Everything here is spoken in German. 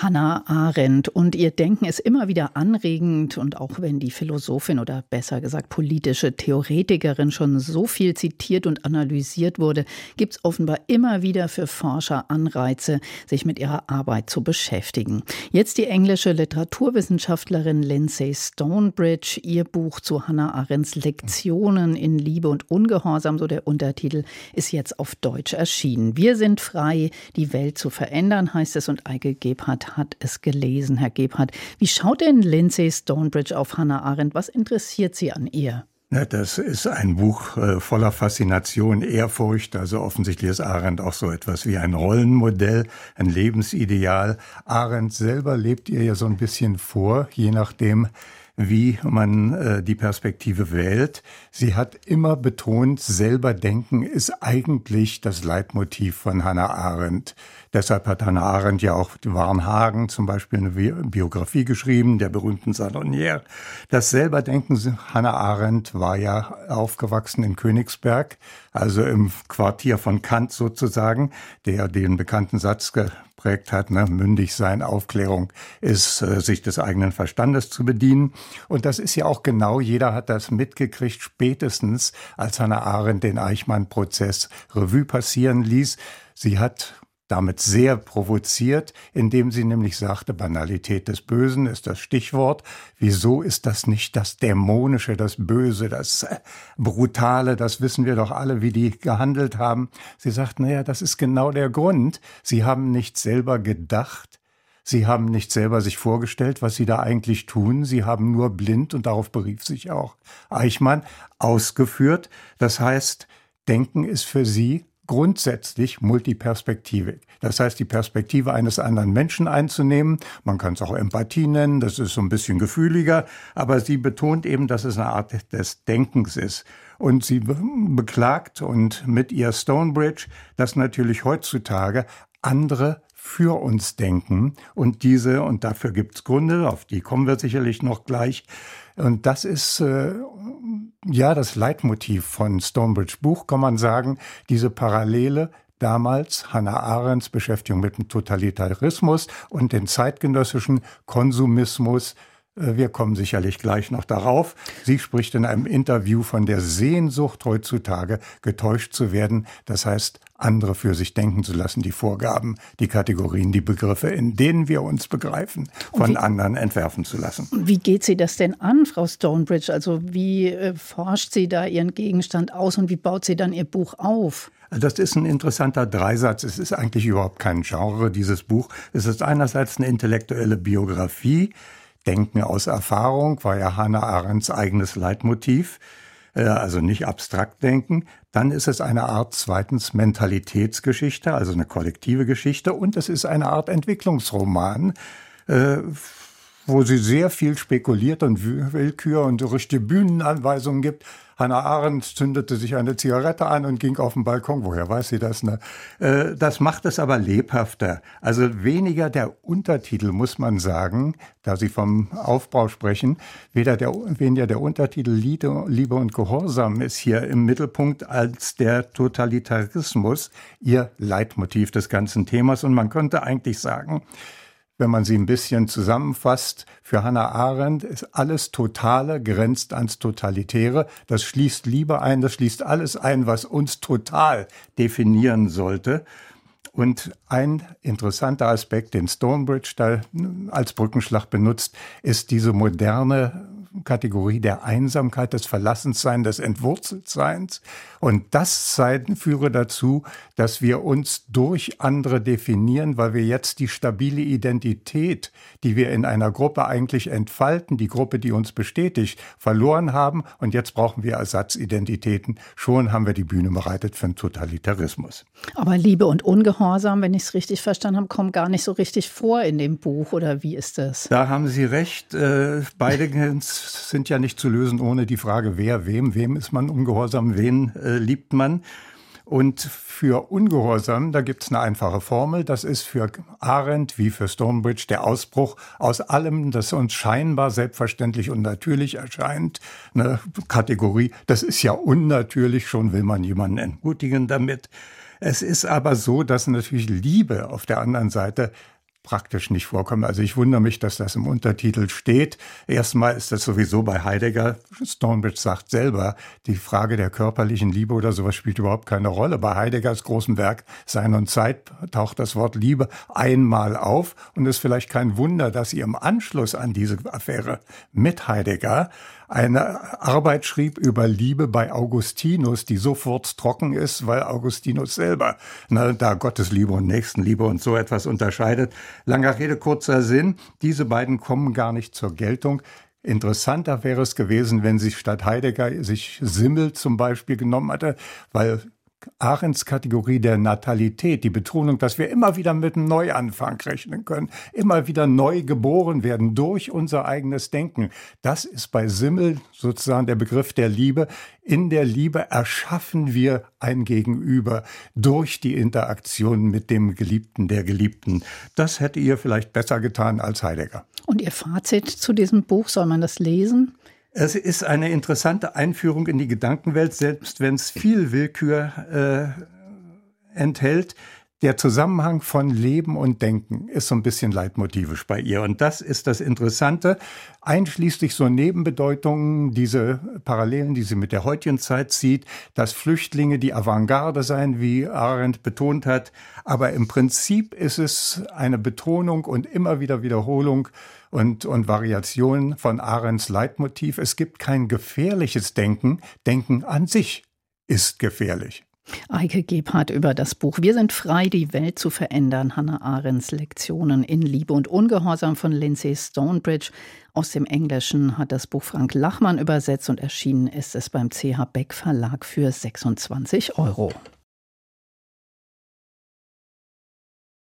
Hannah Arendt und ihr Denken ist immer wieder anregend und auch wenn die Philosophin oder besser gesagt politische Theoretikerin schon so viel zitiert und analysiert wurde, gibt es offenbar immer wieder für Forscher Anreize, sich mit ihrer Arbeit zu beschäftigen. Jetzt die englische Literaturwissenschaftlerin Lindsay Stonebridge, ihr Buch zu Hannah Arendts Lektionen in Liebe und Ungehorsam, so der Untertitel, ist jetzt auf Deutsch erschienen. Wir sind frei, die Welt zu verändern, heißt es und Eike Gebhardt hat es gelesen, Herr Gebhardt. Wie schaut denn Lindsay Stonebridge auf Hannah Arendt? Was interessiert Sie an ihr? Ja, das ist ein Buch äh, voller Faszination, Ehrfurcht. Also offensichtlich ist Arendt auch so etwas wie ein Rollenmodell, ein Lebensideal. Arendt selber lebt ihr ja so ein bisschen vor, je nachdem, wie man äh, die Perspektive wählt. Sie hat immer betont, selber denken ist eigentlich das Leitmotiv von Hannah Arendt. Deshalb hat Hannah Arendt ja auch Warnhagen zum Beispiel eine Biografie geschrieben, der berühmten Salonier. Das Selberdenken Hannah Arendt war ja aufgewachsen in Königsberg, also im Quartier von Kant sozusagen, der den bekannten Satz geprägt hat, ne, mündig sein, Aufklärung ist, äh, sich des eigenen Verstandes zu bedienen. Und das ist ja auch genau, jeder hat das mitgekriegt, spätestens als Hannah Arendt den Eichmann-Prozess Revue passieren ließ. Sie hat damit sehr provoziert, indem sie nämlich sagte, Banalität des Bösen ist das Stichwort. Wieso ist das nicht das Dämonische, das Böse, das äh, Brutale? Das wissen wir doch alle, wie die gehandelt haben. Sie sagt, naja, das ist genau der Grund. Sie haben nicht selber gedacht. Sie haben nicht selber sich vorgestellt, was sie da eigentlich tun. Sie haben nur blind, und darauf berief sich auch Eichmann, ausgeführt. Das heißt, Denken ist für sie grundsätzlich multiperspektivik. Das heißt, die Perspektive eines anderen Menschen einzunehmen. Man kann es auch Empathie nennen, das ist so ein bisschen gefühliger, aber sie betont eben, dass es eine Art des Denkens ist. Und sie beklagt und mit ihr Stonebridge, dass natürlich heutzutage andere für uns denken und diese, und dafür gibt's Gründe, auf die kommen wir sicherlich noch gleich, und das ist äh, ja das Leitmotiv von Stonebridge Buch, kann man sagen, diese Parallele damals Hannah Arendts Beschäftigung mit dem Totalitarismus und den zeitgenössischen Konsumismus wir kommen sicherlich gleich noch darauf. Sie spricht in einem Interview von der Sehnsucht heutzutage, getäuscht zu werden. Das heißt, andere für sich denken zu lassen, die Vorgaben, die Kategorien, die Begriffe, in denen wir uns begreifen, von wie, anderen entwerfen zu lassen. Wie geht sie das denn an, Frau Stonebridge? Also wie äh, forscht sie da ihren Gegenstand aus und wie baut sie dann ihr Buch auf? Das ist ein interessanter Dreisatz. Es ist eigentlich überhaupt kein Genre, dieses Buch. Es ist einerseits eine intellektuelle Biografie, Denken aus Erfahrung war ja Hannah Arendts eigenes Leitmotiv, äh, also nicht abstrakt denken. Dann ist es eine Art zweitens Mentalitätsgeschichte, also eine kollektive Geschichte und es ist eine Art Entwicklungsroman, äh, wo sie sehr viel spekuliert und Willkür und richtige Bühnenanweisungen gibt. Hannah Arendt zündete sich eine Zigarette an und ging auf den Balkon. Woher weiß sie das? Ne? Äh, das macht es aber lebhafter. Also weniger der Untertitel, muss man sagen, da Sie vom Aufbau sprechen. Weder der, weniger der Untertitel Liebe und Gehorsam ist hier im Mittelpunkt als der Totalitarismus, ihr Leitmotiv des ganzen Themas. Und man könnte eigentlich sagen, wenn man sie ein bisschen zusammenfasst, für Hannah Arendt ist alles Totale grenzt ans Totalitäre. Das schließt Liebe ein, das schließt alles ein, was uns total definieren sollte. Und ein interessanter Aspekt, den Stonebridge da als Brückenschlag benutzt, ist diese moderne Kategorie der Einsamkeit, des Verlassensseins, des Entwurzeltseins. Und das Sein führe dazu, dass wir uns durch andere definieren, weil wir jetzt die stabile Identität, die wir in einer Gruppe eigentlich entfalten, die Gruppe, die uns bestätigt, verloren haben. Und jetzt brauchen wir Ersatzidentitäten. Schon haben wir die Bühne bereitet für den Totalitarismus. Aber Liebe und Ungehorsam, wenn ich es richtig verstanden habe, kommen gar nicht so richtig vor in dem Buch. Oder wie ist das? Da haben Sie recht. Äh, beide sind ja nicht zu lösen ohne die Frage, wer wem, wem ist man ungehorsam, wen äh, liebt man. Und für Ungehorsam, da gibt es eine einfache Formel. Das ist für Arendt wie für Stonebridge der Ausbruch aus allem, das uns scheinbar selbstverständlich und natürlich erscheint. Eine Kategorie, das ist ja unnatürlich, schon will man jemanden entmutigen damit. Es ist aber so, dass natürlich Liebe auf der anderen Seite praktisch nicht vorkommen. Also ich wundere mich, dass das im Untertitel steht. Erstmal ist das sowieso bei Heidegger. Stonebridge sagt selber, die Frage der körperlichen Liebe oder sowas spielt überhaupt keine Rolle. Bei Heideggers großem Werk Sein und Zeit taucht das Wort Liebe einmal auf und es ist vielleicht kein Wunder, dass sie im Anschluss an diese Affäre mit Heidegger eine Arbeit schrieb über Liebe bei Augustinus, die sofort trocken ist, weil Augustinus selber ne, da Gottesliebe und Nächstenliebe und so etwas unterscheidet. Langer Rede, kurzer Sinn. Diese beiden kommen gar nicht zur Geltung. Interessanter wäre es gewesen, wenn sich statt Heidegger sich Simmel zum Beispiel genommen hatte, weil Arends Kategorie der Natalität, die Betonung, dass wir immer wieder mit einem Neuanfang rechnen können, immer wieder neu geboren werden durch unser eigenes Denken. Das ist bei Simmel sozusagen der Begriff der Liebe. In der Liebe erschaffen wir ein Gegenüber durch die Interaktion mit dem Geliebten, der Geliebten. Das hätte ihr vielleicht besser getan als Heidegger. Und Ihr Fazit zu diesem Buch, soll man das lesen? Es ist eine interessante Einführung in die Gedankenwelt, selbst wenn es viel Willkür äh, enthält. Der Zusammenhang von Leben und Denken ist so ein bisschen leitmotivisch bei ihr. Und das ist das Interessante. Einschließlich so Nebenbedeutungen, diese Parallelen, die sie mit der heutigen Zeit zieht, dass Flüchtlinge die Avantgarde seien, wie Arendt betont hat. Aber im Prinzip ist es eine Betonung und immer wieder Wiederholung und, und Variationen von Arends Leitmotiv. Es gibt kein gefährliches Denken. Denken an sich ist gefährlich. Eike Gebhardt über das Buch Wir sind frei, die Welt zu verändern. Hannah Arendts Lektionen in Liebe und Ungehorsam von Lindsay Stonebridge. Aus dem Englischen hat das Buch Frank Lachmann übersetzt und erschienen ist es beim CH Beck Verlag für 26 Euro.